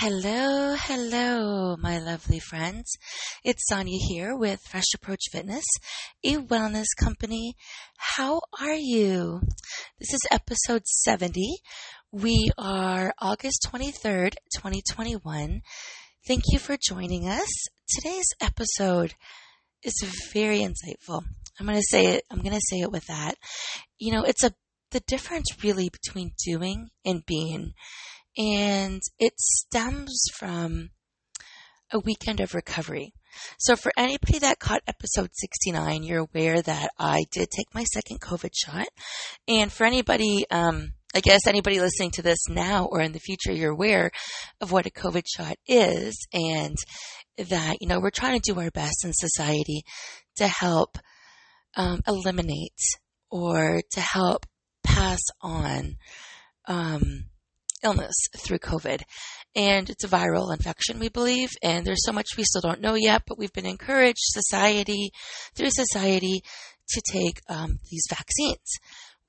Hello, hello, my lovely friends. It's Sonia here with Fresh Approach Fitness, a wellness company. How are you? This is episode 70. We are August 23rd, 2021. Thank you for joining us. Today's episode is very insightful. I'm going to say it, I'm going to say it with that. You know, it's a, the difference really between doing and being and it stems from a weekend of recovery. So for anybody that caught episode 69, you're aware that I did take my second COVID shot. And for anybody, um, I guess anybody listening to this now or in the future, you're aware of what a COVID shot is and that, you know, we're trying to do our best in society to help um, eliminate or to help pass on um, illness through COVID. And it's a viral infection, we believe. And there's so much we still don't know yet, but we've been encouraged society, through society, to take um, these vaccines.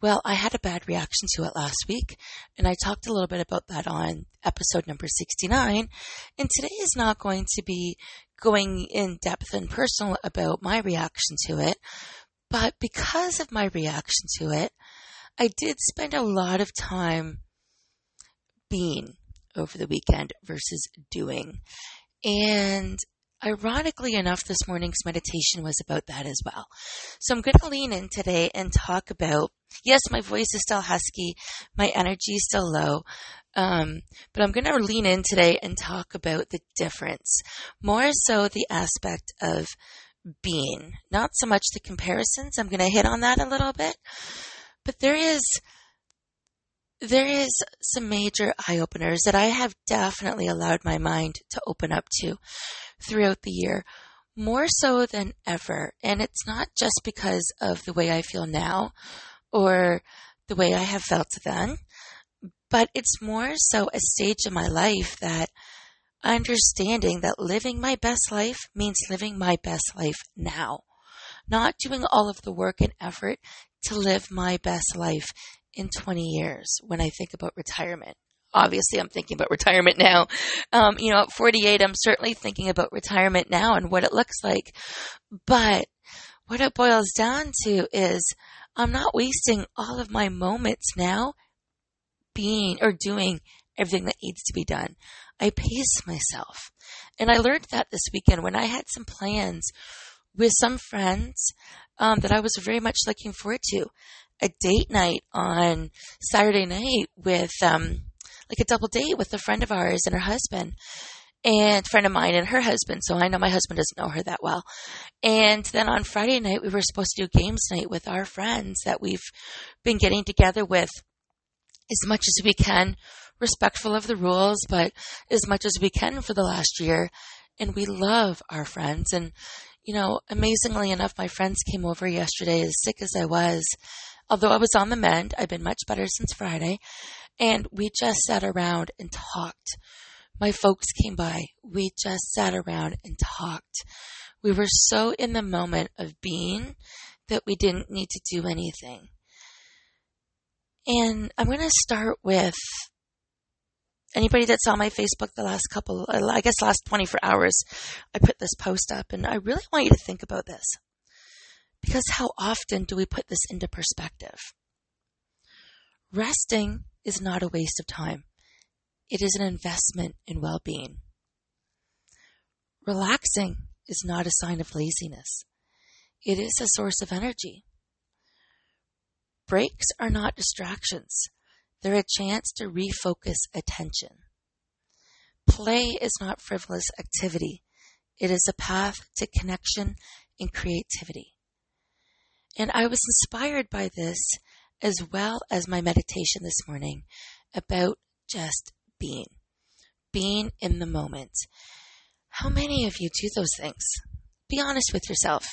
Well, I had a bad reaction to it last week, and I talked a little bit about that on episode number 69. And today is not going to be going in depth and personal about my reaction to it, but because of my reaction to it, I did spend a lot of time being over the weekend versus doing. And ironically enough, this morning's meditation was about that as well. So I'm going to lean in today and talk about, yes, my voice is still husky, my energy is still low, um, but I'm going to lean in today and talk about the difference, more so the aspect of being, not so much the comparisons. I'm going to hit on that a little bit, but there is there is some major eye openers that I have definitely allowed my mind to open up to throughout the year, more so than ever. And it's not just because of the way I feel now or the way I have felt then, but it's more so a stage in my life that understanding that living my best life means living my best life now, not doing all of the work and effort to live my best life in 20 years when I think about retirement. Obviously, I'm thinking about retirement now. Um, you know, at 48, I'm certainly thinking about retirement now and what it looks like. But what it boils down to is I'm not wasting all of my moments now being or doing everything that needs to be done. I pace myself. And I learned that this weekend when I had some plans with some friends um, that I was very much looking forward to a date night on Saturday night with um like a double date with a friend of ours and her husband and friend of mine and her husband. So I know my husband doesn't know her that well. And then on Friday night, we were supposed to do games night with our friends that we've been getting together with as much as we can, respectful of the rules, but as much as we can for the last year. And we love our friends. And, you know, amazingly enough, my friends came over yesterday as sick as I was Although I was on the mend, I've been much better since Friday. And we just sat around and talked. My folks came by. We just sat around and talked. We were so in the moment of being that we didn't need to do anything. And I'm going to start with anybody that saw my Facebook the last couple, I guess last 24 hours, I put this post up and I really want you to think about this. Because how often do we put this into perspective? Resting is not a waste of time. It is an investment in well-being. Relaxing is not a sign of laziness. It is a source of energy. Breaks are not distractions. They're a chance to refocus attention. Play is not frivolous activity. It is a path to connection and creativity. And I was inspired by this as well as my meditation this morning about just being, being in the moment. How many of you do those things? Be honest with yourself.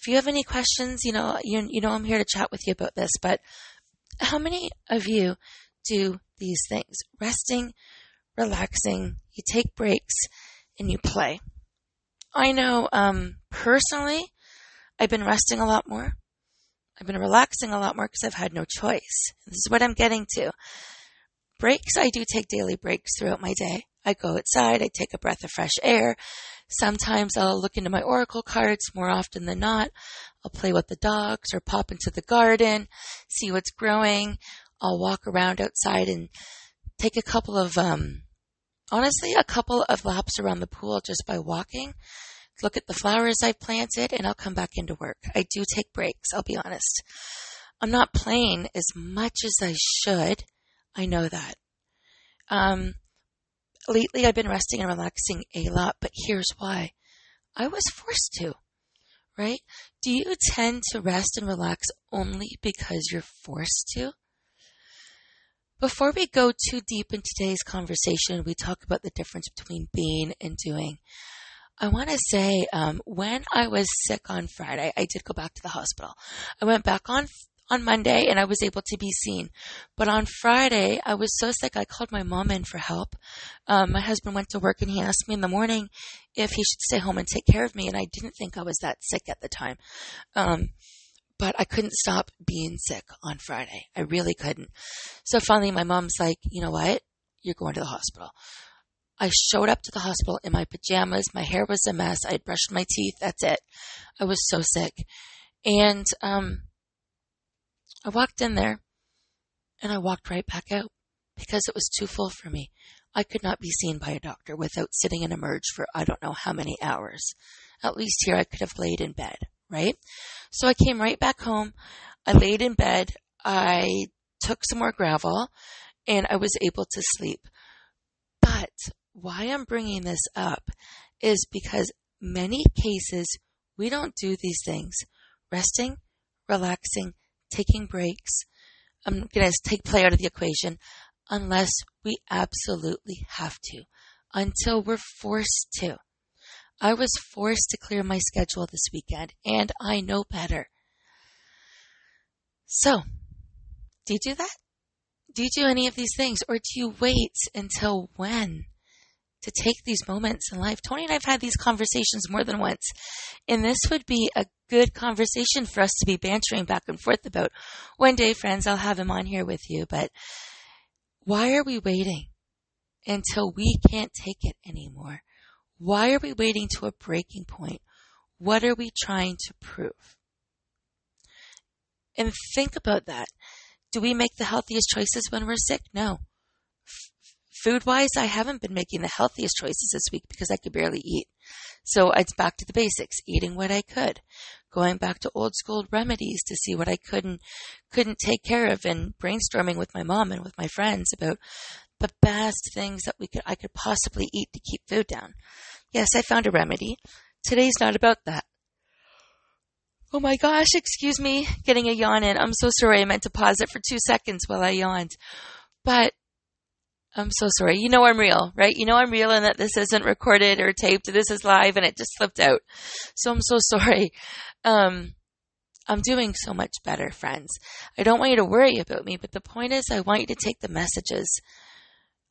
If you have any questions, you know, you, you know, I'm here to chat with you about this, but how many of you do these things? Resting, relaxing, you take breaks, and you play. I know, um, personally, I've been resting a lot more. I've been relaxing a lot more because I've had no choice. This is what I'm getting to. Breaks, I do take daily breaks throughout my day. I go outside, I take a breath of fresh air. Sometimes I'll look into my oracle cards more often than not. I'll play with the dogs or pop into the garden, see what's growing. I'll walk around outside and take a couple of, um, honestly, a couple of laps around the pool just by walking. Look at the flowers I've planted and I'll come back into work. I do take breaks, I'll be honest. I'm not playing as much as I should. I know that. Um, lately I've been resting and relaxing a lot, but here's why. I was forced to, right? Do you tend to rest and relax only because you're forced to? Before we go too deep in today's conversation, we talk about the difference between being and doing. I want to say, um, when I was sick on Friday, I did go back to the hospital. I went back on on Monday and I was able to be seen. But on Friday, I was so sick, I called my mom in for help. Um, my husband went to work and he asked me in the morning if he should stay home and take care of me. And I didn't think I was that sick at the time. Um, but I couldn't stop being sick on Friday. I really couldn't. So finally, my mom's like, you know what? You're going to the hospital. I showed up to the hospital in my pajamas. My hair was a mess. I brushed my teeth. That's it. I was so sick. And, um, I walked in there and I walked right back out because it was too full for me. I could not be seen by a doctor without sitting in a merge for I don't know how many hours. At least here I could have laid in bed, right? So I came right back home. I laid in bed. I took some more Gravol and I was able to sleep. But why I'm bringing this up is because many cases we don't do these things. Resting, relaxing, taking breaks. I'm going to take play out of the equation unless we absolutely have to, until we're forced to. I was forced to clear my schedule this weekend, and I know better. So, do you do that? Do you do any of these things, or do you wait until when? To take these moments in life. Tony and I've had these conversations more than once, and this would be a good conversation for us to be bantering back and forth about. One day, friends, I'll have him on here with you, but why are we waiting until we can't take it anymore? Why are we waiting to a breaking point? What are we trying to prove? And think about that. Do we make the healthiest choices when we're sick? No. Food wise, I haven't been making the healthiest choices this week because I could barely eat. So it's back to the basics, eating what I could, going back to old school remedies to see what I couldn't, couldn't take care of and brainstorming with my mom and with my friends about the best things that we could, I could possibly eat to keep food down. Yes, I found a remedy. Today's not about that. Oh my gosh, excuse me, getting a yawn in. I'm so sorry. I meant to pause it for two seconds while I yawned. But I'm so sorry. You know I'm real, right? You know I'm real and that this isn't recorded or taped. This is live and it just slipped out. So I'm so sorry. Um, I'm doing so much better, friends. I don't want you to worry about me, but the point is I want you to take the messages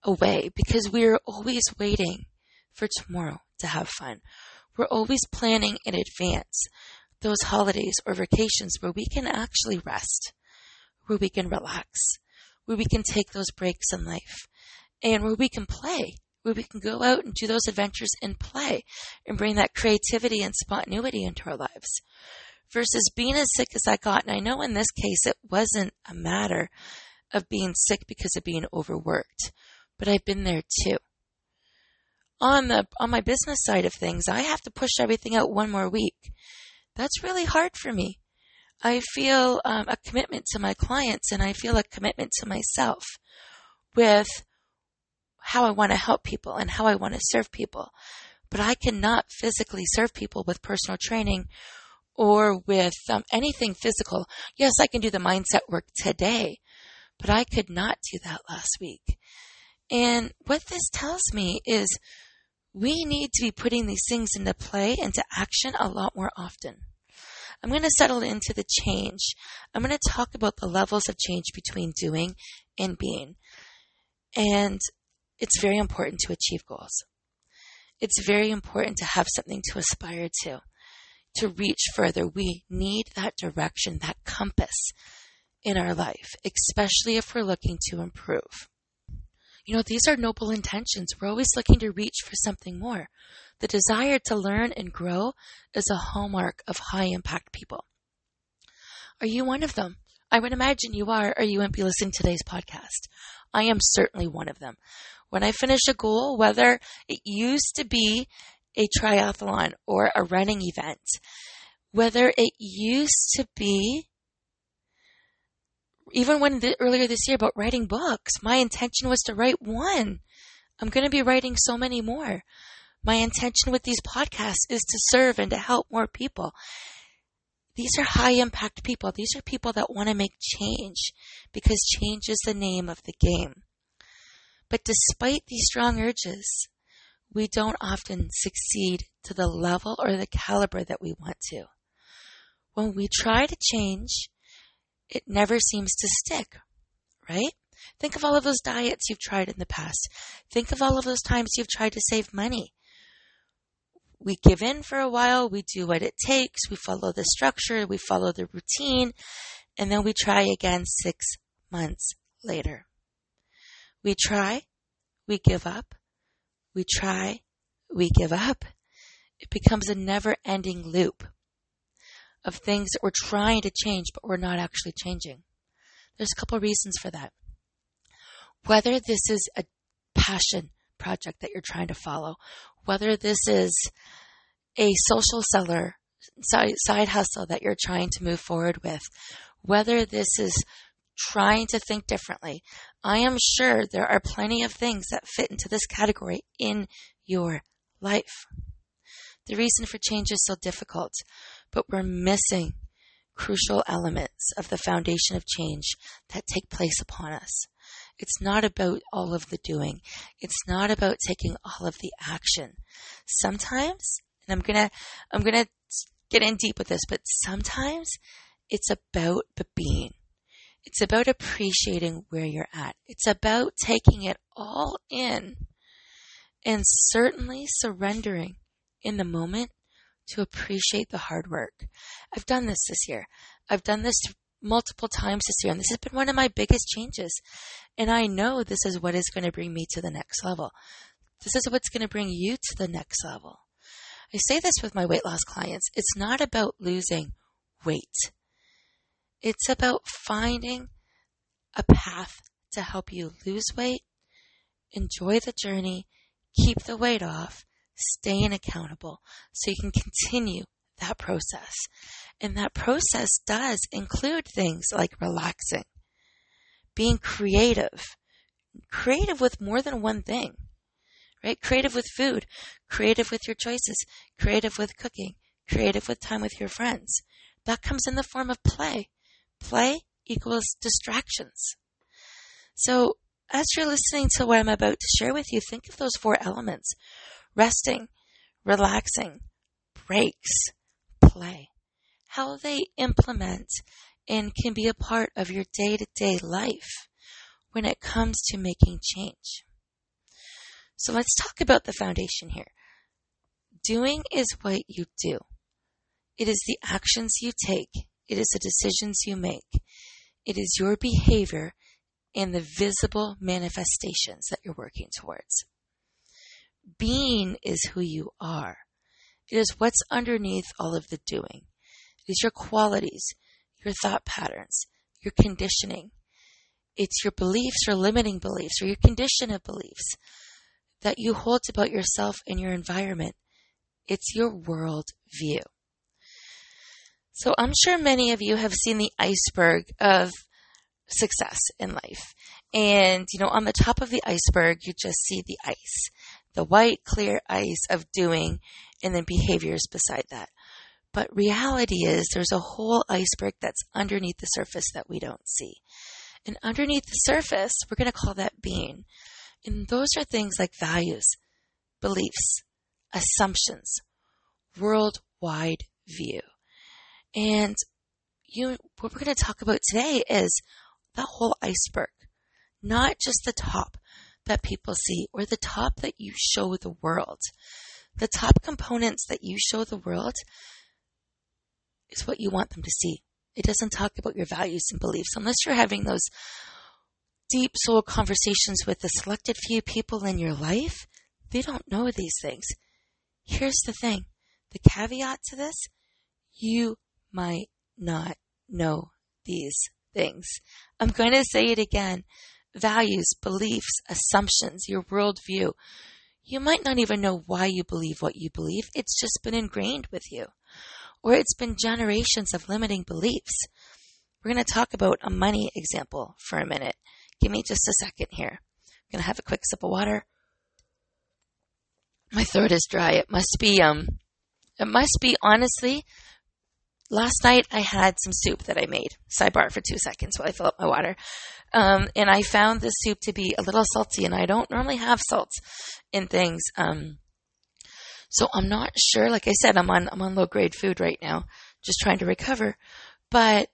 away because we're always waiting for tomorrow to have fun. We're always planning in advance those holidays or vacations where we can actually rest, where we can relax, where we can take those breaks in life and where we can play, where we can go out and do those adventures and play and bring that creativity and spontaneity into our lives. Versus being as sick as I got, and I know in this case it wasn't a matter of being sick because of being overworked, but I've been there too. On the on my business side of things, I have to push everything out one more week. That's really hard for me. I feel um, a commitment to my clients and I feel a commitment to myself with how I want to help people and how I want to serve people. But I cannot physically serve people with personal training or with um, anything physical. Yes, I can do the mindset work today, but I could not do that last week. And what this tells me is we need to be putting these things into play, into action a lot more often. I'm going to settle into the change. I'm going to talk about the levels of change between doing and being. And it's very important to achieve goals. It's very important to have something to aspire to, to reach further. We need that direction, that compass in our life, especially if we're looking to improve. You know, these are noble intentions. We're always looking to reach for something more. The desire to learn and grow is a hallmark of high impact people. Are you one of them? I would imagine you are, or you wouldn't be listening to today's podcast. I am certainly one of them. When I finish a goal, whether it used to be a triathlon or a running event, whether it used to be even when the, earlier this year about writing books, my intention was to write one. I'm going to be writing so many more. My intention with these podcasts is to serve and to help more people. These are high impact people. These are people that want to make change because change is the name of the game. But despite these strong urges, we don't often succeed to the level or the caliber that we want to. When we try to change, it never seems to stick, right? Think of all of those diets you've tried in the past. Think of all of those times you've tried to save money. We give in for a while, we do what it takes, we follow the structure, we follow the routine, and then we try again six months later. We try, we give up, we try, we give up. It becomes a never ending loop of things that we're trying to change, but we're not actually changing. There's a couple reasons for that. Whether this is a passion project that you're trying to follow, whether this is a social seller side hustle that you're trying to move forward with, whether this is trying to think differently, I am sure there are plenty of things that fit into this category in your life. The reason for change is so difficult but we're missing crucial elements of the foundation of change that take place upon us. It's not about all of the doing. It's not about taking all of the action. Sometimes, and I'm gonna, I'm gonna get in deep with this, but sometimes it's about the being. It's about appreciating where you're at. It's about taking it all in and certainly surrendering in the moment to appreciate the hard work. I've done this this year. I've done this multiple times this year, and this has been one of my biggest changes. And I know this is what is going to bring me to the next level. This is what's going to bring you to the next level. I say this with my weight loss clients. It's not about losing weight. It's about finding a path to help you lose weight, enjoy the journey, keep the weight off, staying accountable so you can continue that process. And that process does include things like relaxing, being creative, creative with more than one thing, right? Creative with food, creative with your choices, creative with cooking, creative with time with your friends. That comes in the form of play. Play equals distractions. So as you're listening to what I'm about to share with you, think of those four elements resting, relaxing, breaks, play, how they implement and can be a part of your day to day life when it comes to making change. So let's talk about the foundation here. Doing is what you do. It is the actions you take. It is the decisions you make. It is your behavior and the visible manifestations that you're working towards. Being is who you are. It is what's underneath all of the doing. It is your qualities, your thought patterns, your conditioning. It's your beliefs or limiting beliefs or your condition of beliefs that you hold about yourself and your environment. It's your world view. So I'm sure many of you have seen the iceberg of success in life. And, you know, on the top of the iceberg, you just see the ice the white, clear ice of doing and then behaviors beside that. But reality is there's a whole iceberg that's underneath the surface that we don't see. And underneath the surface, we're going to call that being. And those are things like values, beliefs, assumptions, worldwide view. And you, what we're going to talk about today is the whole iceberg, not just the top, that people see or the top that you show the world. The top components that you show the world is what you want them to see. It doesn't talk about your values and beliefs unless you're having those deep soul conversations with the selected few people in your life, they don't know these things. Here's the thing the caveat to this you might not know these things. I'm going to say it again values, beliefs, assumptions, your worldview. You might not even know why you believe what you believe. It's just been ingrained with you. Or it's been generations of limiting beliefs. We're going to talk about a money example for a minute. Give me just a second here. I'm going to have a quick sip of water. My throat is dry. It must be, um, it must be honestly last night I had some soup that I made. Sidebar for two seconds while I fill up my water. Um, and I found this soup to be a little salty, and I don't normally have salt in things. Um, so I'm not sure. Like I said, I'm on I'm on low grade food right now, just trying to recover. But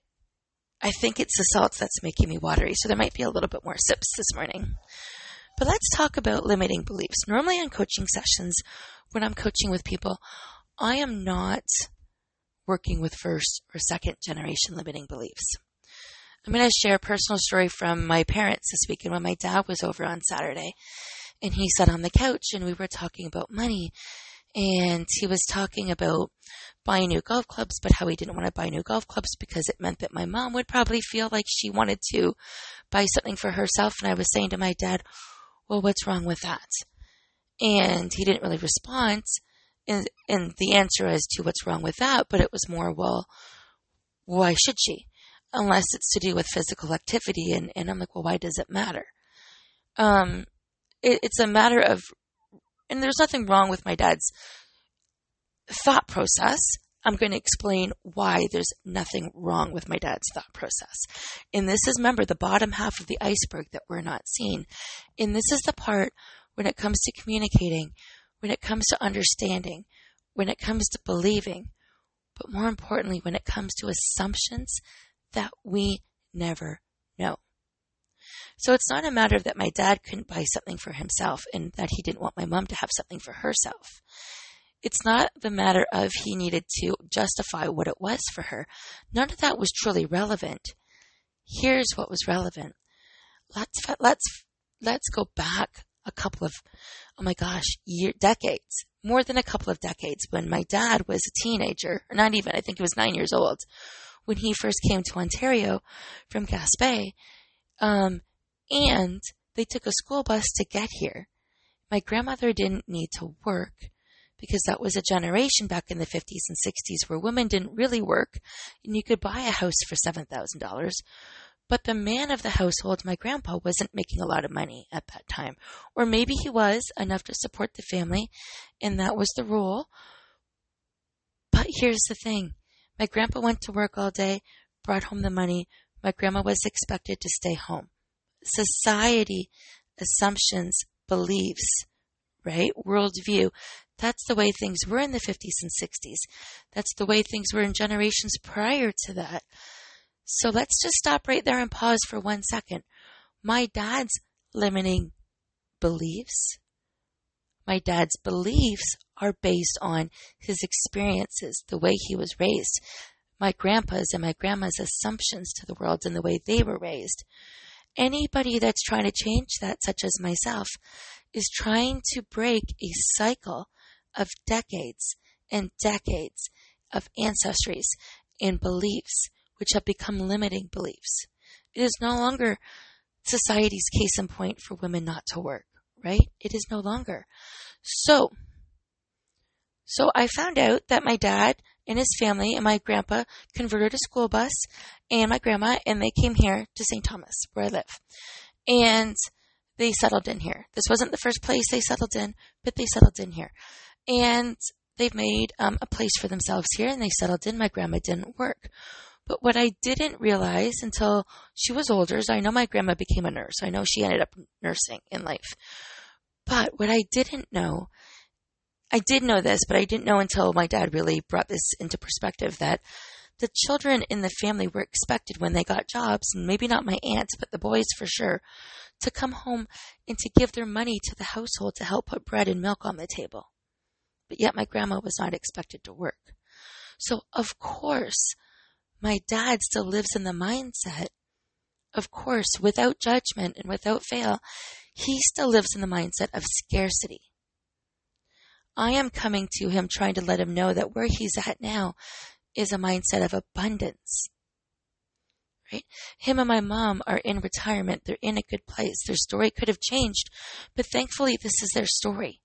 I think it's the salts that's making me watery. So there might be a little bit more sips this morning. But let's talk about limiting beliefs. Normally on coaching sessions, when I'm coaching with people, I am not working with first or second generation limiting beliefs. I'm going to share a personal story from my parents this weekend when my dad was over on Saturday and he sat on the couch and we were talking about money and he was talking about buying new golf clubs, but how he didn't want to buy new golf clubs because it meant that my mom would probably feel like she wanted to buy something for herself. And I was saying to my dad, well, what's wrong with that? And he didn't really respond and, and the answer as to what's wrong with that, but it was more, well, why should she? Unless it's to do with physical activity. And, and I'm like, well, why does it matter? Um, it, it's a matter of, and there's nothing wrong with my dad's thought process. I'm going to explain why there's nothing wrong with my dad's thought process. And this is, remember, the bottom half of the iceberg that we're not seeing. And this is the part when it comes to communicating when it comes to understanding, when it comes to believing, but more importantly, when it comes to assumptions that we never know. So it's not a matter that my dad couldn't buy something for himself and that he didn't want my mom to have something for herself. It's not the matter of he needed to justify what it was for her. None of that was truly relevant. Here's what was relevant. Let's let's let's go back a couple of oh my gosh, year, decades, more than a couple of decades when my dad was a teenager, or not even, I think he was nine years old, when he first came to Ontario from Gaspé. Um, and they took a school bus to get here. My grandmother didn't need to work because that was a generation back in the 50s and 60s where women didn't really work and you could buy a house for $7,000 but the man of the household, my grandpa, wasn't making a lot of money at that time. Or maybe he was enough to support the family, and that was the rule. But here's the thing my grandpa went to work all day, brought home the money. My grandma was expected to stay home. Society, assumptions, beliefs, right? Worldview. That's the way things were in the 50s and 60s. That's the way things were in generations prior to that. So let's just stop right there and pause for one second. My dad's limiting beliefs, my dad's beliefs are based on his experiences, the way he was raised, my grandpa's and my grandma's assumptions to the world and the way they were raised. Anybody that's trying to change that, such as myself, is trying to break a cycle of decades and decades of ancestries and beliefs which have become limiting beliefs. It is no longer society's case in point for women not to work, right? It is no longer. So, so I found out that my dad and his family and my grandpa converted a school bus and my grandma and they came here to St. Thomas where I live. And they settled in here. This wasn't the first place they settled in, but they settled in here. And they've made um, a place for themselves here and they settled in. My grandma didn't work. But what I didn't realize until she was older is I know my grandma became a nurse. I know she ended up nursing in life. But what I didn't know, I did know this, but I didn't know until my dad really brought this into perspective that the children in the family were expected when they got jobs, and maybe not my aunts, but the boys for sure, to come home and to give their money to the household to help put bread and milk on the table. But yet my grandma was not expected to work. So of course, my dad still lives in the mindset of course, without judgment and without fail, he still lives in the mindset of scarcity. I am coming to him trying to let him know that where he's at now is a mindset of abundance. Right? Him and my mom are in retirement. They're in a good place. Their story could have changed, but thankfully this is their story.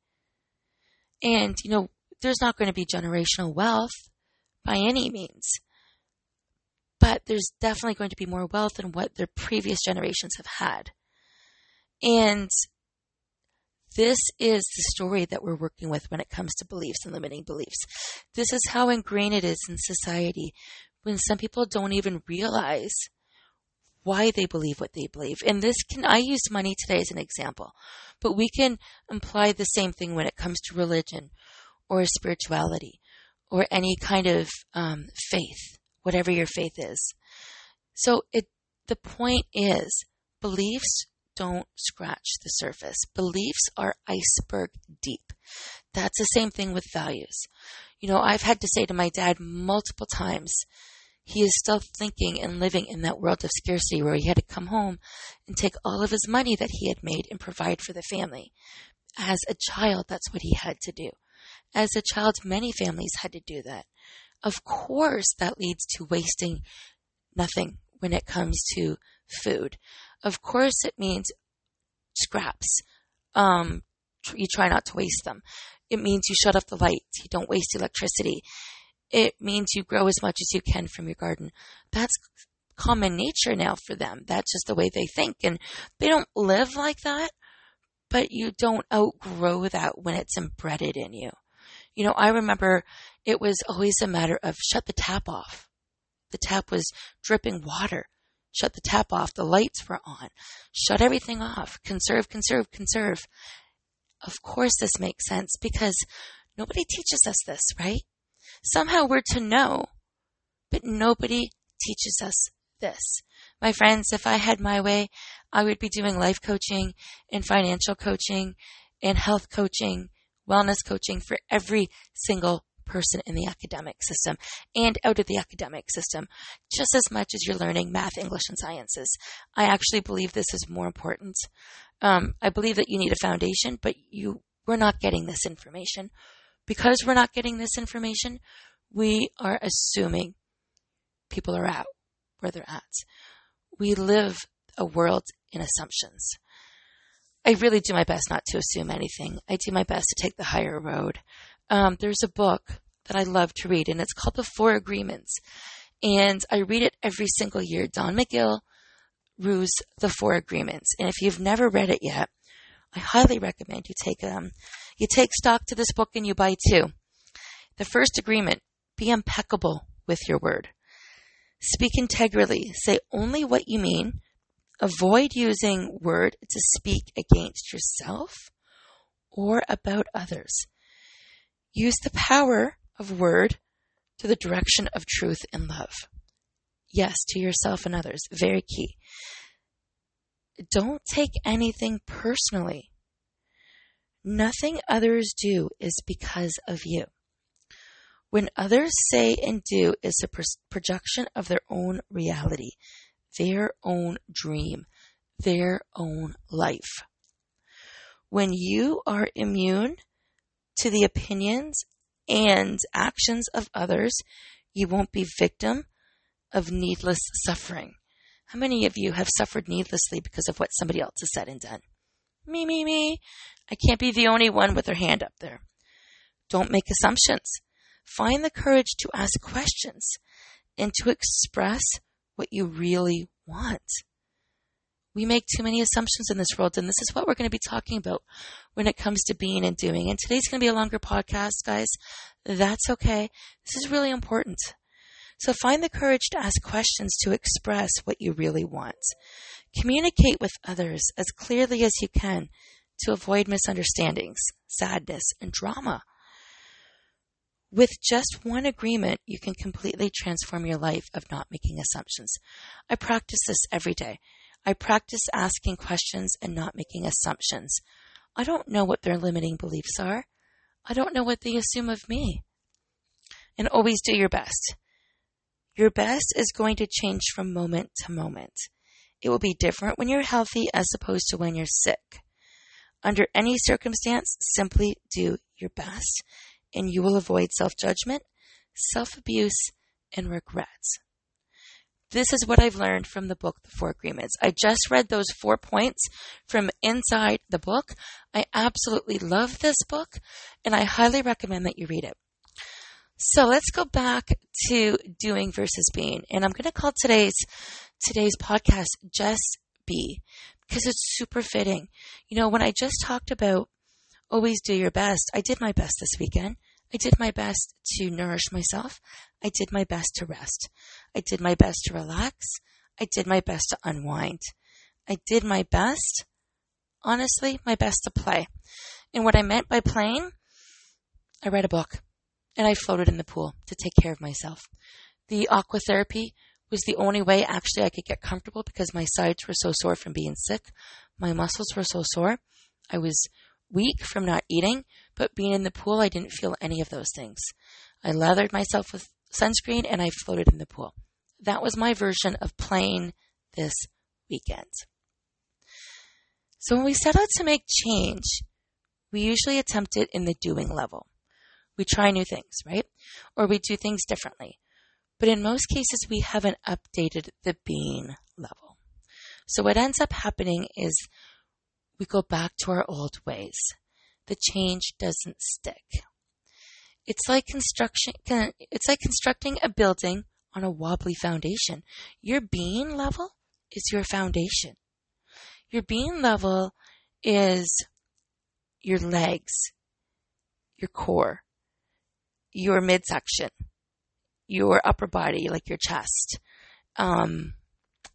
And, you know, there's not going to be generational wealth by any means, but there's definitely going to be more wealth than what their previous generations have had. And this is the story that we're working with when it comes to beliefs and limiting beliefs. This is how ingrained it is in society when some people don't even realize why they believe what they believe. And this can, I use money today as an example, but we can imply the same thing when it comes to religion or spirituality or any kind of um, faith, whatever your faith is. So it, the point is beliefs don't scratch the surface. Beliefs are iceberg deep. That's the same thing with values. You know, I've had to say to my dad multiple times, he is still thinking and living in that world of scarcity where he had to come home and take all of his money that he had made and provide for the family. As a child, that's what he had to do. As a child, many families had to do that. Of course, that leads to wasting nothing when it comes to food. Of course, it means scraps. Um, you try not to waste them. It means you shut off the lights. You don't waste electricity it means you grow as much as you can from your garden. That's common nature now for them. That's just the way they think. And they don't live like that, but you don't outgrow that when it's embedded in you. You know, I remember it was always a matter of shut the tap off. The tap was dripping water. Shut the tap off. The lights were on. Shut everything off. Conserve, conserve, conserve. Of course, this makes sense because nobody teaches us this, right? Somehow we're to know, but nobody teaches us this. My friends, if I had my way, I would be doing life coaching and financial coaching and health coaching, wellness coaching for every single person in the academic system and out of the academic system, just as much as you're learning math, English, and sciences. I actually believe this is more important. Um, I believe that you need a foundation, but you we're not getting this information because we're not getting this information, we are assuming people are out where they're at. We live a world in assumptions. I really do my best not to assume anything. I do my best to take the higher road. Um, there's a book that I love to read, and it's called The Four Agreements. And I read it every single year. Don Miguel Ruiz The Four Agreements. And if you've never read it yet, I highly recommend you take um, you take stock to this book and you buy two. The first agreement be impeccable with your word. Speak integrally. Say only what you mean. Avoid using word to speak against yourself or about others. Use the power of word to the direction of truth and love. Yes, to yourself and others. Very key. Don't take anything personally. Nothing others do is because of you. When others say and do is a projection of their own reality, their own dream, their own life. When you are immune to the opinions and actions of others, you won't be victim of needless suffering. How many of you have suffered needlessly because of what somebody else has said and done? Me, me, me. I can't be the only one with her hand up there. Don't make assumptions. Find the courage to ask questions and to express what you really want. We make too many assumptions in this world, and this is what we're going to be talking about when it comes to being and doing. And today's going to be a longer podcast, guys. That's okay. This is really important. So find the courage to ask questions to express what you really want. Communicate with others as clearly as you can to avoid misunderstandings, sadness, and drama. With just one agreement, you can completely transform your life of not making assumptions. I practice this every day. I practice asking questions and not making assumptions. I don't know what their limiting beliefs are. I don't know what they assume of me. And always do your best. Your best is going to change from moment to moment. It will be different when you're healthy as opposed to when you're sick. Under any circumstance, simply do your best and you will avoid self judgment, self abuse, and regrets. This is what I've learned from the book, The Four Agreements. I just read those four points from inside the book. I absolutely love this book and I highly recommend that you read it. So let's go back to doing versus being. And I'm going to call today's, today's podcast Just Be because it's super fitting. You know, when I just talked about always do your best, I did my best this weekend. I did my best to nourish myself. I did my best to rest. I did my best to relax. I did my best to unwind. I did my best, honestly, my best to play. And what I meant by playing, I read a book and I floated in the pool to take care of myself. The aqua therapy was the only way actually I could get comfortable because my sides were so sore from being sick. My muscles were so sore. I was weak from not eating, but being in the pool, I didn't feel any of those things. I lathered myself with sunscreen and I floated in the pool. That was my version of playing this weekend. So when we set out to make change, we usually attempt it in the doing level. We try new things, right? Or we do things differently. But in most cases, we haven't updated the being level. So what ends up happening is we go back to our old ways. The change doesn't stick. It's like construction, it's like constructing a building on a wobbly foundation. Your being level is your foundation. Your being level is your legs, your core, your midsection, your upper body, like your chest, um,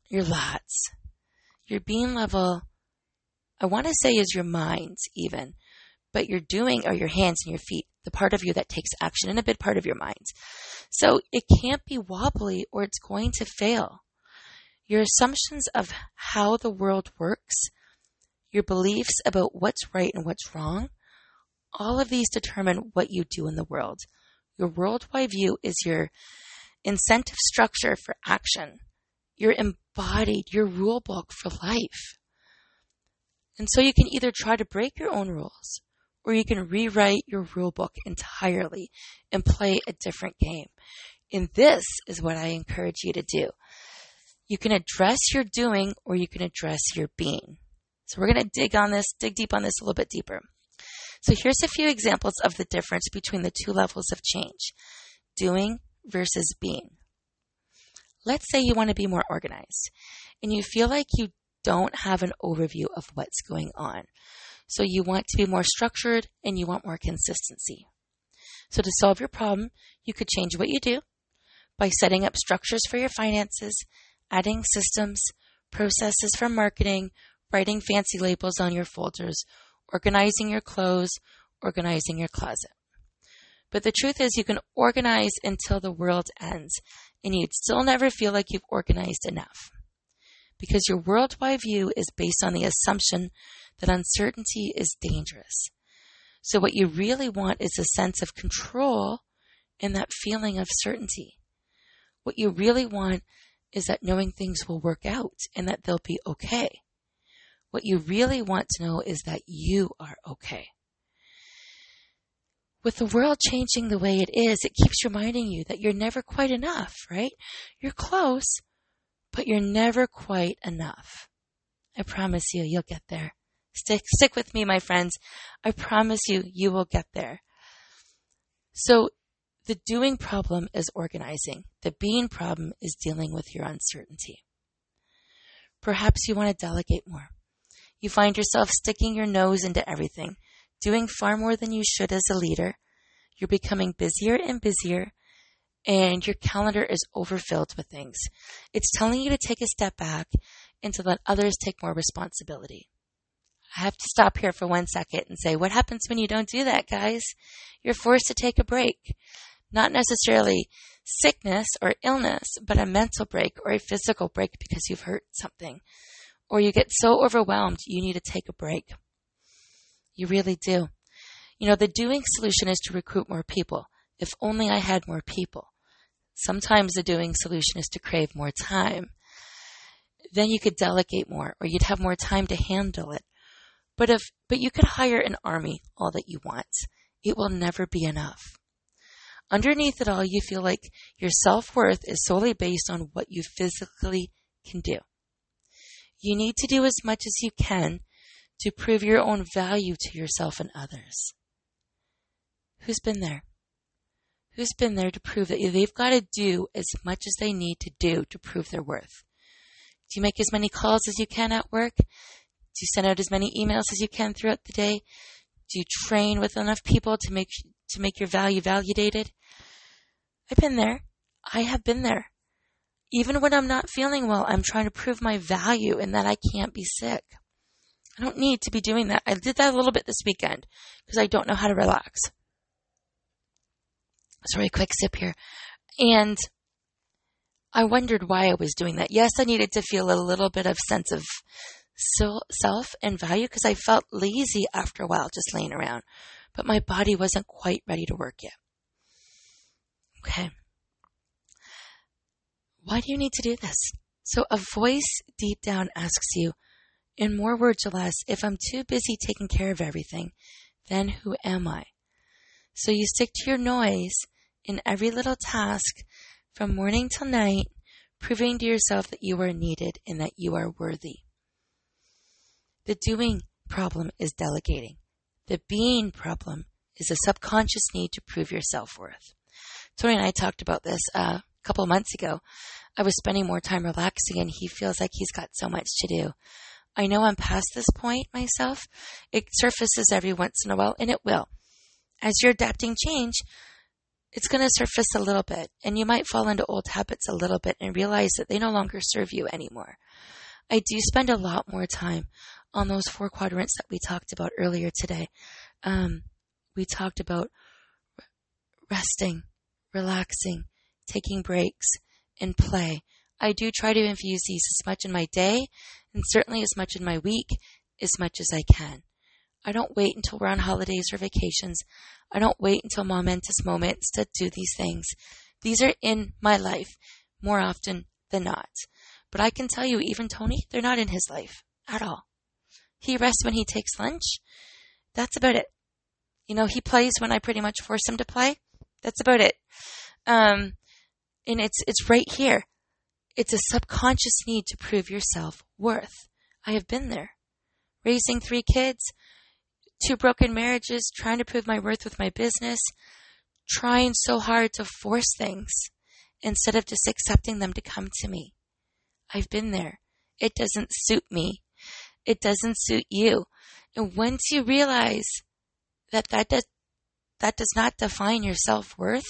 your lats. Your being level, I want to say is your minds, even, but your doing are your hands and your feet, the part of you that takes action and a bit part of your mind. So it can't be wobbly or it's going to fail. Your assumptions of how the world works, your beliefs about what's right and what's wrong, all of these determine what you do in the world. Your worldwide view is your incentive structure for action, your embodied, your rule book for life. And so you can either try to break your own rules or you can rewrite your rule book entirely and play a different game. And this is what I encourage you to do. You can address your doing or you can address your being. So we're going to dig on this, dig deep on this a little bit deeper. So here's a few examples of the difference between the two levels of change doing versus being. Let's say you want to be more organized and you feel like you don't have an overview of what's going on. So you want to be more structured and you want more consistency. So to solve your problem, you could change what you do by setting up structures for your finances, adding systems, processes for marketing, writing fancy labels on your folders, organizing your clothes, organizing your closet. But the truth is, you can organize until the world ends, and you'd still never feel like you've organized enough. Because your worldwide view is based on the assumption that uncertainty is dangerous. So, what you really want is a sense of control and that feeling of certainty. What you really want is that knowing things will work out and that they'll be okay. What you really want to know is that you are okay. With the world changing the way it is, it keeps reminding you that you're never quite enough, right? You're close, but you're never quite enough. I promise you, you'll get there. Stick, stick with me, my friends. I promise you, you will get there. So the doing problem is organizing. The being problem is dealing with your uncertainty. Perhaps you want to delegate more. You find yourself sticking your nose into everything, doing far more than you should as a leader. You're becoming busier and busier, and your calendar is overfilled with things. It's telling you to take a step back and to let others take more responsibility. I have to stop here for one second and say, what happens when you don't do that, guys? You're forced to take a break. Not necessarily sickness or illness, but a mental break or a physical break because you've hurt something or you get so overwhelmed you need to take a break. You really do. You know, the doing solution is to recruit more people. If only I had more people. Sometimes the doing solution is to crave more time. then you could delegate more or you'd have more time to handle it. But if, but you could hire an army all that you want. It will never be enough. Underneath it all, you feel like your self worth is solely based on what you physically can do. You need to do as much as you can to prove your own value to yourself and others. Who's been there? Who's been there to prove that they've got to do as much as they need to do to prove their worth? Do you make as many calls as you can at work? Do you send out as many emails as you can throughout the day? Do you train with enough people to make to make your value validated? I've been there. I have been there. Even when I'm not feeling well, I'm trying to prove my value and that I can't be sick. I don't need to be doing that. I did that a little bit this weekend because I don't know how to relax. Sorry, quick sip here. And I wondered why I was doing that. Yes, I needed to feel a little bit of sense of self and value because I felt lazy after a while just laying around, but my body wasn't quite ready to work yet. Okay. Why do you need to do this? So a voice deep down asks you, in more words or less, if I'm too busy taking care of everything, then who am I? So you stick to your noise in every little task from morning till night, proving to yourself that you are needed and that you are worthy. The doing problem is delegating. The being problem is a subconscious need to prove your self worth. Tony and I talked about this uh, a couple months ago. I was spending more time relaxing and he feels like he's got so much to do. I know I'm past this point myself. It surfaces every once in a while and it will. As you're adapting change, it's going to surface a little bit and you might fall into old habits a little bit and realize that they no longer serve you anymore. I do spend a lot more time on those four quadrants that we talked about earlier today. Um, we talked about resting, relaxing, taking breaks, and play. I do try to infuse these as much in my day and certainly as much in my week as much as I can. I don't wait until we're on holidays or vacations. I don't wait until momentous moments to do these things. These are in my life more often than not. But I can tell you, even Tony, they're not in his life at all. He rests when he takes lunch. That's about it. You know, he plays when I pretty much force him to play. That's about it. Um, and it's, it's right here. It's a subconscious need to prove yourself worth. I have been there. Raising three kids, two broken marriages, trying to prove my worth with my business, trying so hard to force things instead of just accepting them to come to me. I've been there. It doesn't suit me. It doesn't suit you. And once you realize that that does, that does not define your self-worth,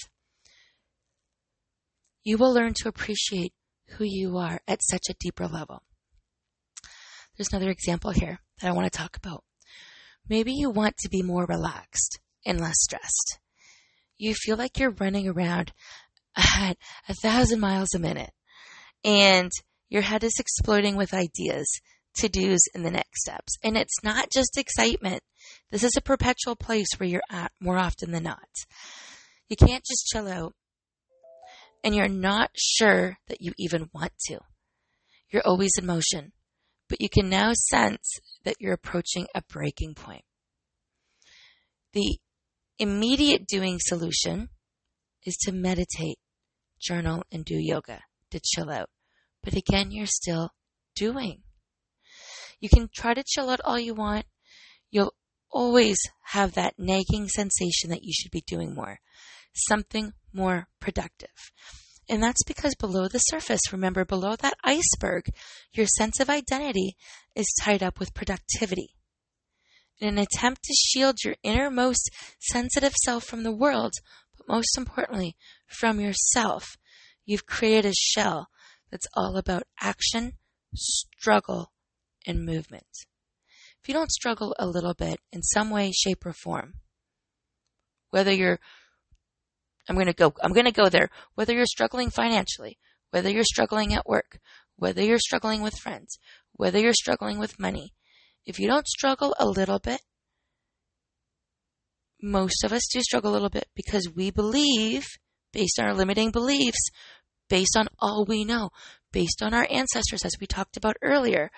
you will learn to appreciate who you are at such a deeper level. There's another example here that I want to talk about. Maybe you want to be more relaxed and less stressed. You feel like you're running around at a thousand miles a minute and your head is exploding with ideas, to dos, and the next steps. And it's not just excitement. This is a perpetual place where you're at more often than not. You can't just chill out and you're not sure that you even want to. You're always in motion, but you can now sense that you're approaching a breaking point. The immediate doing solution is to meditate, journal, and do yoga to chill out. But again, you're still doing. You can try to chill out all you want. You'll always have that nagging sensation that you should be doing more, something more productive. And that's because below the surface, remember, below that iceberg, your sense of identity is tied up with productivity. In an attempt to shield your innermost sensitive self from the world, but most importantly, from yourself, you've created a shell that's all about action, struggle, and movement. If you don't struggle a little bit in some way, shape, or form, whether you're I'm going to go, I'm going to go there. Whether you're struggling financially, whether you're struggling at work, whether you're struggling with friends, whether you're struggling with money, if you don't struggle a little bit, most of us do struggle a little bit because we believe, based on our limiting beliefs, based on all we know, based on our ancestors, as we talked about earlier,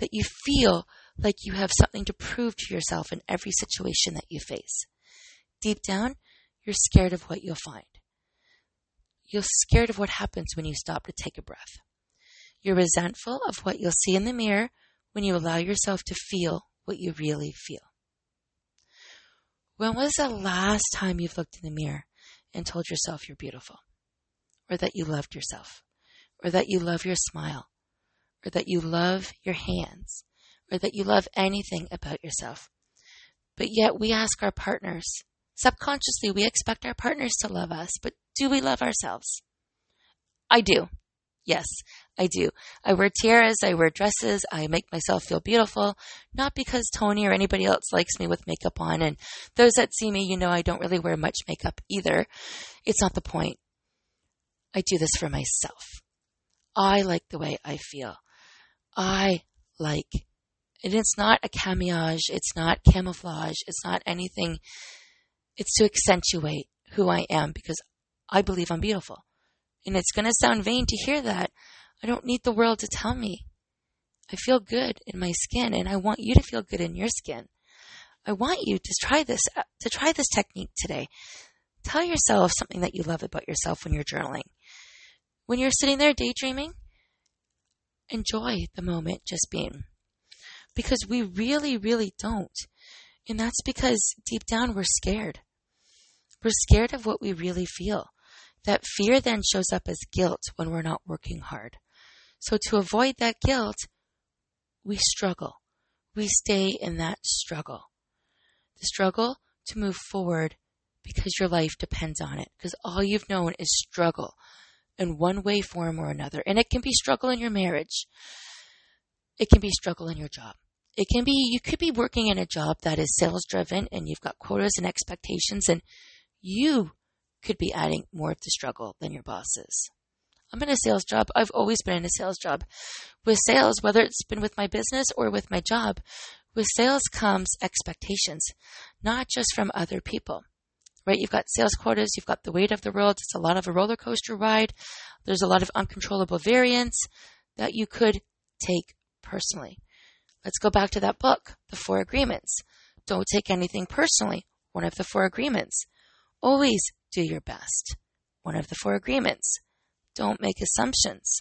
that you feel like you have something to prove to yourself in every situation that you face. Deep down, you're scared of what you'll find. You're scared of what happens when you stop to take a breath. You're resentful of what you'll see in the mirror when you allow yourself to feel what you really feel. When was the last time you've looked in the mirror and told yourself you're beautiful? Or that you loved yourself? Or that you love your smile? Or that you love your hands? Or that you love anything about yourself? But yet we ask our partners, subconsciously, we expect our partners to love us, but do we love ourselves? I do. Yes, I do. I wear tiaras, I wear dresses, I make myself feel beautiful, not because Tony or anybody else likes me with makeup on. And those that see me, you know I don't really wear much makeup either. It's not the point. I do this for myself. I like the way I feel. I like, and it's not a camouflage, it's not camouflage, it's not anything. It's to accentuate who I am because I believe I'm beautiful. And it's going to sound vain to hear that. I don't need the world to tell me. I feel good in my skin and I want you to feel good in your skin. I want you to try this, uh, to try this technique today. Tell yourself something that you love about yourself when you're journaling. When you're sitting there daydreaming, enjoy the moment just being. Because we really, really don't. And that's because deep down we're scared. We're scared of what we really feel. That fear then shows up as guilt when we're not working hard. So to avoid that guilt, we struggle. We stay in that struggle. The struggle to move forward because your life depends on it. Because all you've known is struggle in one way, form, or another. And it can be struggle in your marriage. It can be struggle in your job. It can be, you could be working in a job that is sales driven and you've got quotas and expectations and you could be adding more of the struggle than your bosses. I'm in a sales job. I've always been in a sales job. With sales, whether it's been with my business or with my job, with sales comes expectations, not just from other people. Right? You've got sales quotas, you've got the weight of the world. It's a lot of a roller coaster ride. There's a lot of uncontrollable variance that you could take personally. Let's go back to that book, The Four Agreements. Don't take anything personally. One of the four agreements. Always do your best. One of the four agreements. Don't make assumptions.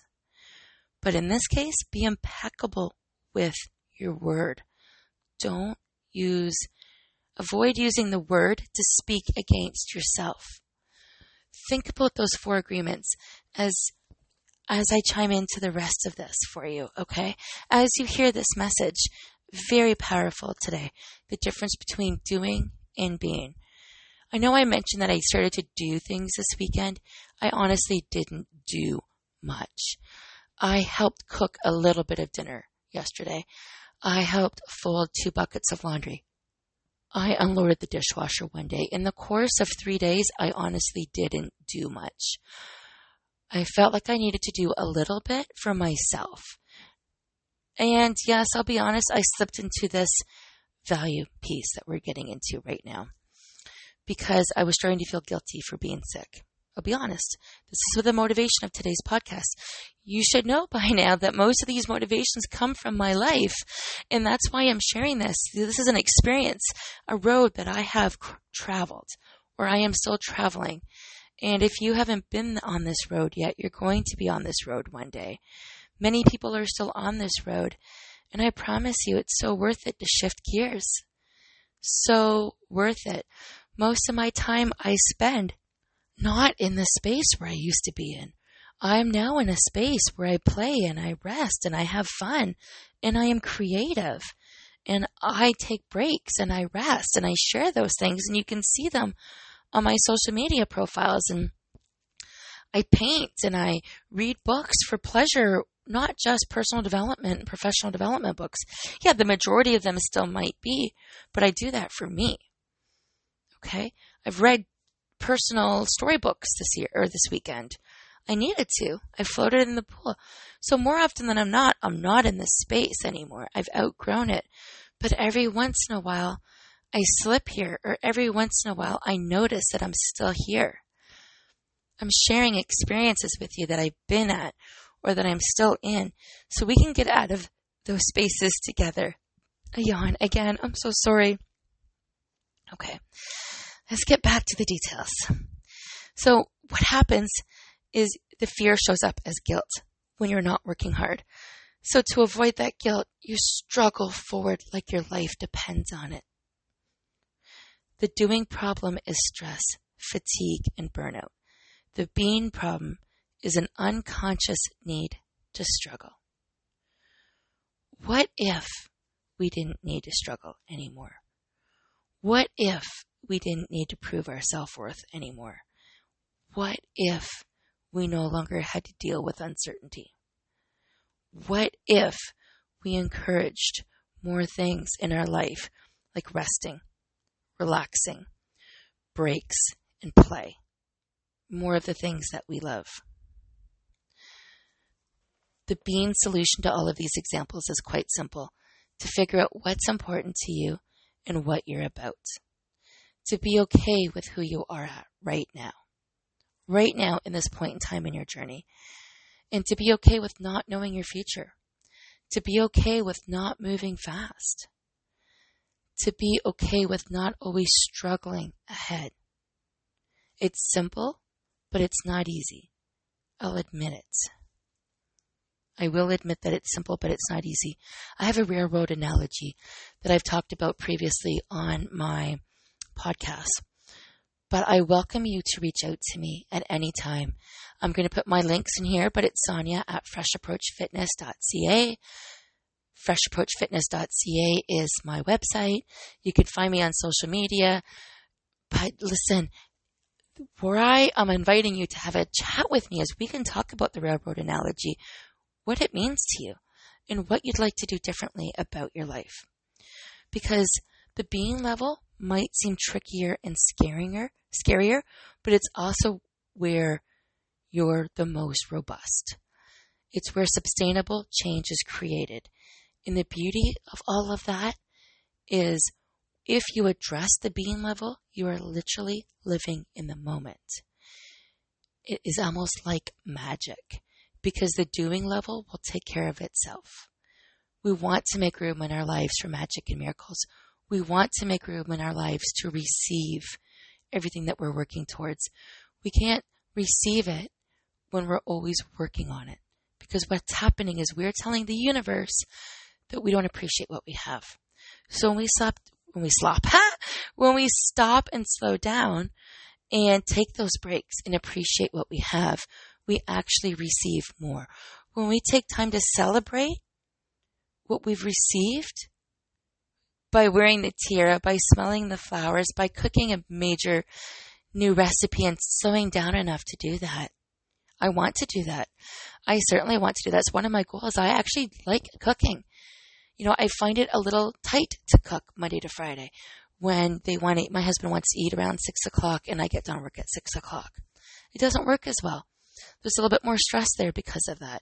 But in this case, be impeccable with your word. Don't use, avoid using the word to speak against yourself. Think about those four agreements as as I chime into the rest of this for you, okay? As you hear this message, very powerful today, the difference between doing and being. I know I mentioned that I started to do things this weekend. I honestly didn't do much. I helped cook a little bit of dinner yesterday. I helped fold two buckets of laundry. I unloaded the dishwasher one day. In the course of three days, I honestly didn't do much. I felt like I needed to do a little bit for myself. And yes, I'll be honest, I slipped into this value piece that we're getting into right now because I was starting to feel guilty for being sick. I'll be honest. This is the motivation of today's podcast. You should know by now that most of these motivations come from my life. And that's why I'm sharing this. This is an experience, a road that I have traveled or I am still traveling. And if you haven't been on this road yet, you're going to be on this road one day. Many people are still on this road. And I promise you, it's so worth it to shift gears. So worth it most of my time I spend not in the space where I used to be in. I'm now in a space where I play and I rest and I have fun and I am creative and I take breaks and I rest and I share those things and you can see them on my social media profiles and I paint and I read books for pleasure, not just personal development and professional development books. Yeah, the majority of them still might be, but I do that for me. Okay. I've read personal storybooks this year or this weekend. I needed to. I floated in the pool. So more often than I'm not, I'm not in this space anymore. I've outgrown it. But every once in a while, I slip here, or every once in a while, I notice that I'm still here. I'm sharing experiences with you that I've been at, or that I'm still in so we can get out of those spaces together. A yawn again. I'm so sorry. Okay. Let's get back to the details. So what happens is the fear shows up as guilt when you're not working hard. So to avoid that guilt, you struggle forward like your life depends on it. The doing problem is stress, fatigue, and burnout. The being problem is an unconscious need to struggle. What if we didn't need to struggle anymore? What if we didn't need to prove our self worth anymore? What if we no longer had to deal with uncertainty? What if we encouraged more things in our life like resting, relaxing, breaks, and play? More of the things that we love. The being solution to all of these examples is quite simple to figure out what's important to you and what you're about. To be okay with who you are at right now. Right now in this point in time in your journey. And to be okay with not knowing your future. To be okay with not moving fast. To be okay with not always struggling ahead. It's simple, but it's not easy. I'll admit it. I will admit that it's simple, but it's not easy. I have a railroad analogy that I've talked about previously on my podcast, but I welcome you to reach out to me at any time. I'm going to put my links in here, but it's Sonia at freshapproachfitness.ca. Freshapproachfitness.ca is my website. You can find me on social media. But listen, where I am inviting you to have a chat with me is we can talk about the railroad analogy what it means to you and what you'd like to do differently about your life. Because the being level might seem trickier and scarier, scarier, but it's also where you're the most robust. It's where sustainable change is created. And the beauty of all of that is if you address the being level, you are literally living in the moment. It is almost like magic because the doing level will take care of itself. We want to make room in our lives for magic and miracles. We want to make room in our lives to receive everything that we're working towards. We can't receive it when we're always working on it. Because what's happening is we're telling the universe that we don't appreciate what we have. So when we stop, when we slop, when we stop and slow down and take those breaks and appreciate what we have, we actually receive more. When we take time to celebrate what we've received by wearing the tiara, by smelling the flowers, by cooking a major new recipe and slowing down enough to do that. I want to do that. I certainly want to do that. It's one of my goals. I actually like cooking. You know, I find it a little tight to cook Monday to Friday when they want to, eat. my husband wants to eat around six o'clock and I get done work at six o'clock. It doesn't work as well. There's a little bit more stress there because of that.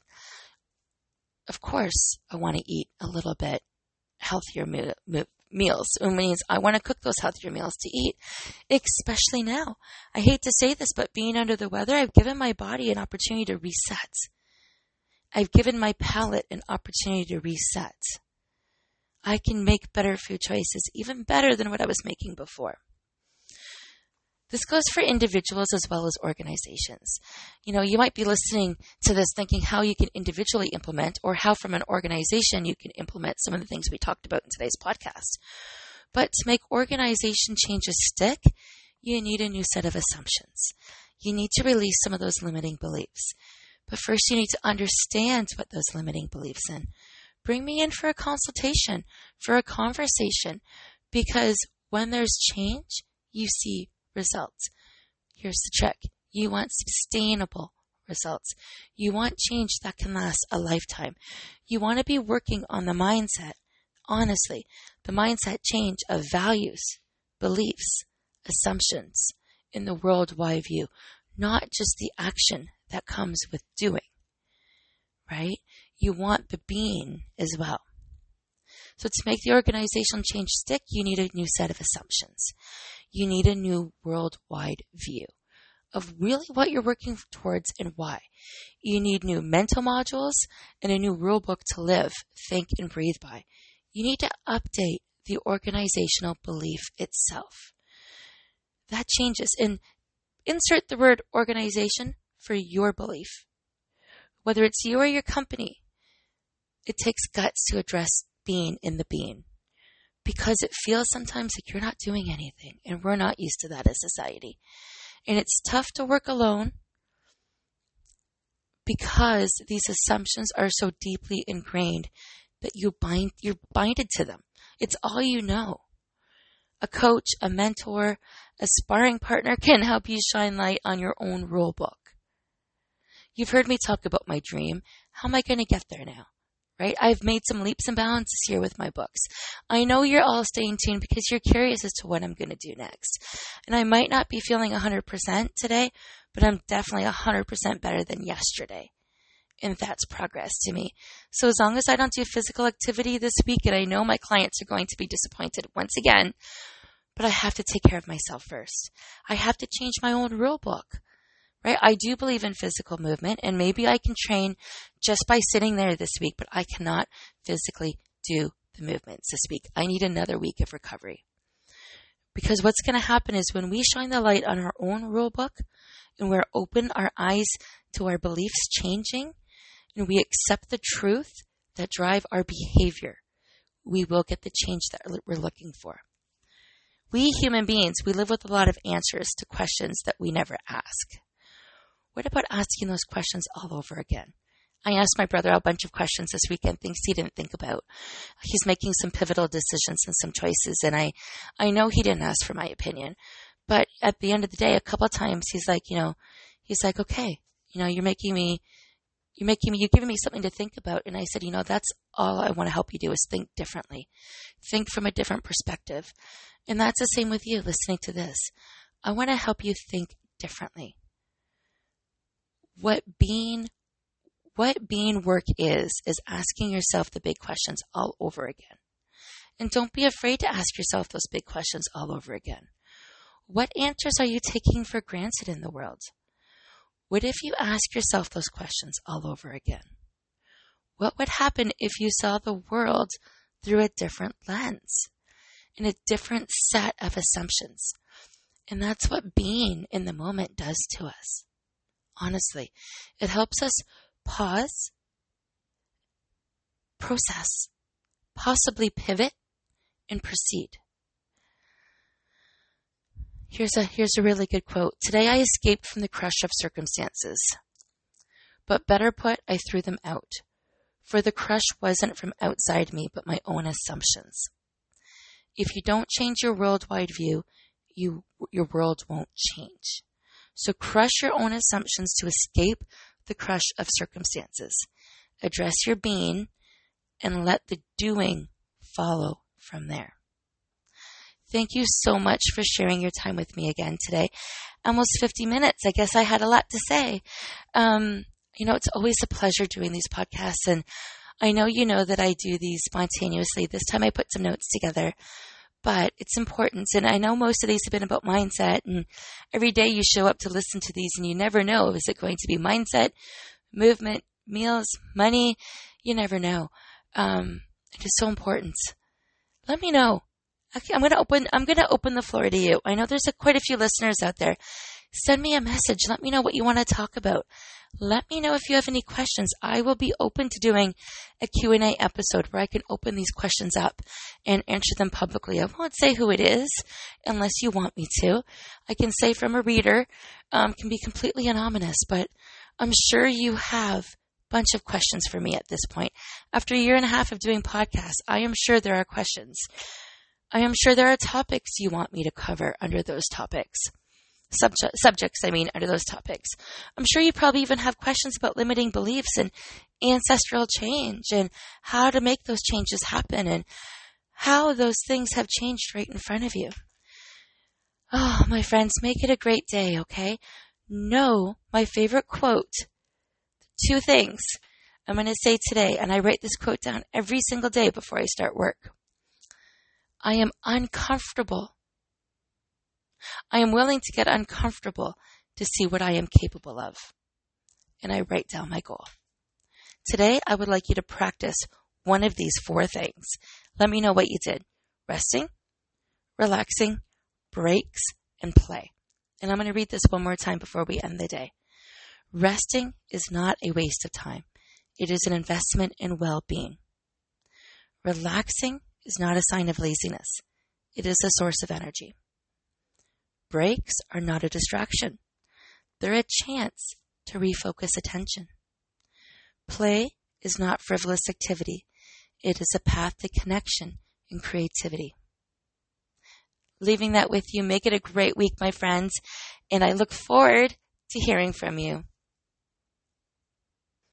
Of course, I want to eat a little bit healthier meals. It means I want to cook those healthier meals to eat, especially now. I hate to say this, but being under the weather, I've given my body an opportunity to reset. I've given my palate an opportunity to reset. I can make better food choices, even better than what I was making before. This goes for individuals as well as organizations. You know, you might be listening to this thinking how you can individually implement or how from an organization you can implement some of the things we talked about in today's podcast. But to make organization changes stick, you need a new set of assumptions. You need to release some of those limiting beliefs. But first you need to understand what those limiting beliefs in. Bring me in for a consultation, for a conversation, because when there's change, you see results. Here's the trick. You want sustainable results. You want change that can last a lifetime. You want to be working on the mindset, honestly, the mindset change of values, beliefs, assumptions in the worldwide view, not just the action that comes with doing, right? You want the being as well. So to make the organization change stick, you need a new set of assumptions you need a new worldwide view. of really what you're working towards and why. You need new mental modules and a new rule book to live, think, and breathe by. You need to update the organizational belief itself. That changes. And insert the word organization for your belief. Whether it's you or your company, it takes guts to address being in the being because it feels sometimes like you're not doing anything and we're not used to that as society. And it's tough to work alone because these assumptions are so deeply ingrained that you bind you're binded to them. It's all you know. A coach, a mentor, a sparring partner can help you shine light on your own rule book. You've heard me talk about my dream. How am I going to get there now? Right? I've made some leaps and bounds this year with my books. I know you're all staying tuned because you're curious as to what I'm going to do next. And I might not be feeling 100% today, but I'm definitely 100% better than yesterday. And that's progress to me. So as long as I don't do physical activity this week, and I know my clients are going to be disappointed once again, but I have to take care of myself first. I have to change my own rule book right? I do believe in physical movement and maybe I can train just by sitting there this week, but I cannot physically do the movements this week. I need another week of recovery. Because what's going to happen is when we shine the light on our own rule book and we're open our eyes to our beliefs changing and we accept the truth that drive our behavior, we will get the change that we're looking for. We human beings, we live with a lot of answers to questions that we never ask. What about asking those questions all over again? I asked my brother a bunch of questions this weekend, things he didn't think about. He's making some pivotal decisions and some choices, and I, I know he didn't ask for my opinion. But at the end of the day, a couple times he's like, you know, he's like, okay, you know, you're making me, you're making me, you're giving me something to think about. And I said, you know, that's all I want to help you do is think differently. Think from a different perspective. And that's the same with you listening to this. I want to help you think differently what being what being work is is asking yourself the big questions all over again. And don't be afraid to ask yourself those big questions all over again. What answers are you taking for granted in the world? What if you ask yourself those questions all over again? What would happen if you saw the world through a different lens, in a different set of assumptions? And that's what being in the moment does to us honestly. It helps us pause, process, possibly pivot, and proceed. Here's a, here's a really good quote. Today I escaped from the crush of circumstances. But better put, I threw them out. For the crush wasn't from outside me, but my own assumptions. If you don't change your worldwide view, you, your world won't change. So crush your own assumptions to escape the crush of circumstances. Address your being and let the doing follow from there. Thank you so much for sharing your time with me again today. Almost 50 minutes. I guess I had a lot to say. Um, you know, it's always a pleasure doing these podcasts and I know you know that I do these spontaneously. This time I put some notes together but it's important. And I know most of these have been about mindset, and every day you show up to listen to these, and you never know is it going to be mindset, movement, meals, money? You never know. Um, it is so important. Let me know. I'm going to open. I'm going to open the floor to you. I know there's a, quite a few listeners out there. Send me a message. Let me know what you want to talk about let me know if you have any questions. I will be open to doing a Q&A episode where I can open these questions up and answer them publicly. I won't say who it is unless you want me to. I can say from a reader, um, can be completely anonymous, but I'm sure you have a bunch of questions for me at this point. After a year and a half of doing podcasts, I am sure there are questions. I am sure there are topics you want me to cover under those topics subject, subjects, I mean, under those topics. I'm sure you probably even have questions about limiting beliefs and ancestral change and how to make those changes happen and how those things have changed right in front of you. Oh, my friends, make it a great day, okay? Know my favorite quote. Two things I'm going to say today, and I write this quote down every single day before I start work. I am uncomfortable I am willing to get uncomfortable to see what I am capable of. And I write down my goal. Today, I would like you to practice one of these four things. Let me know what you did. Resting, relaxing, breaks, and play. And I'm going to read this one more time before we end the day. Resting is not a waste of time. It is an investment in well-being. Relaxing is not a sign of laziness. It is a source of energy. Breaks are not a distraction. They're a chance to refocus attention. Play is not frivolous activity. It is a path to connection and creativity. Leaving that with you. Make it a great week, my friends, and I look forward to hearing from you.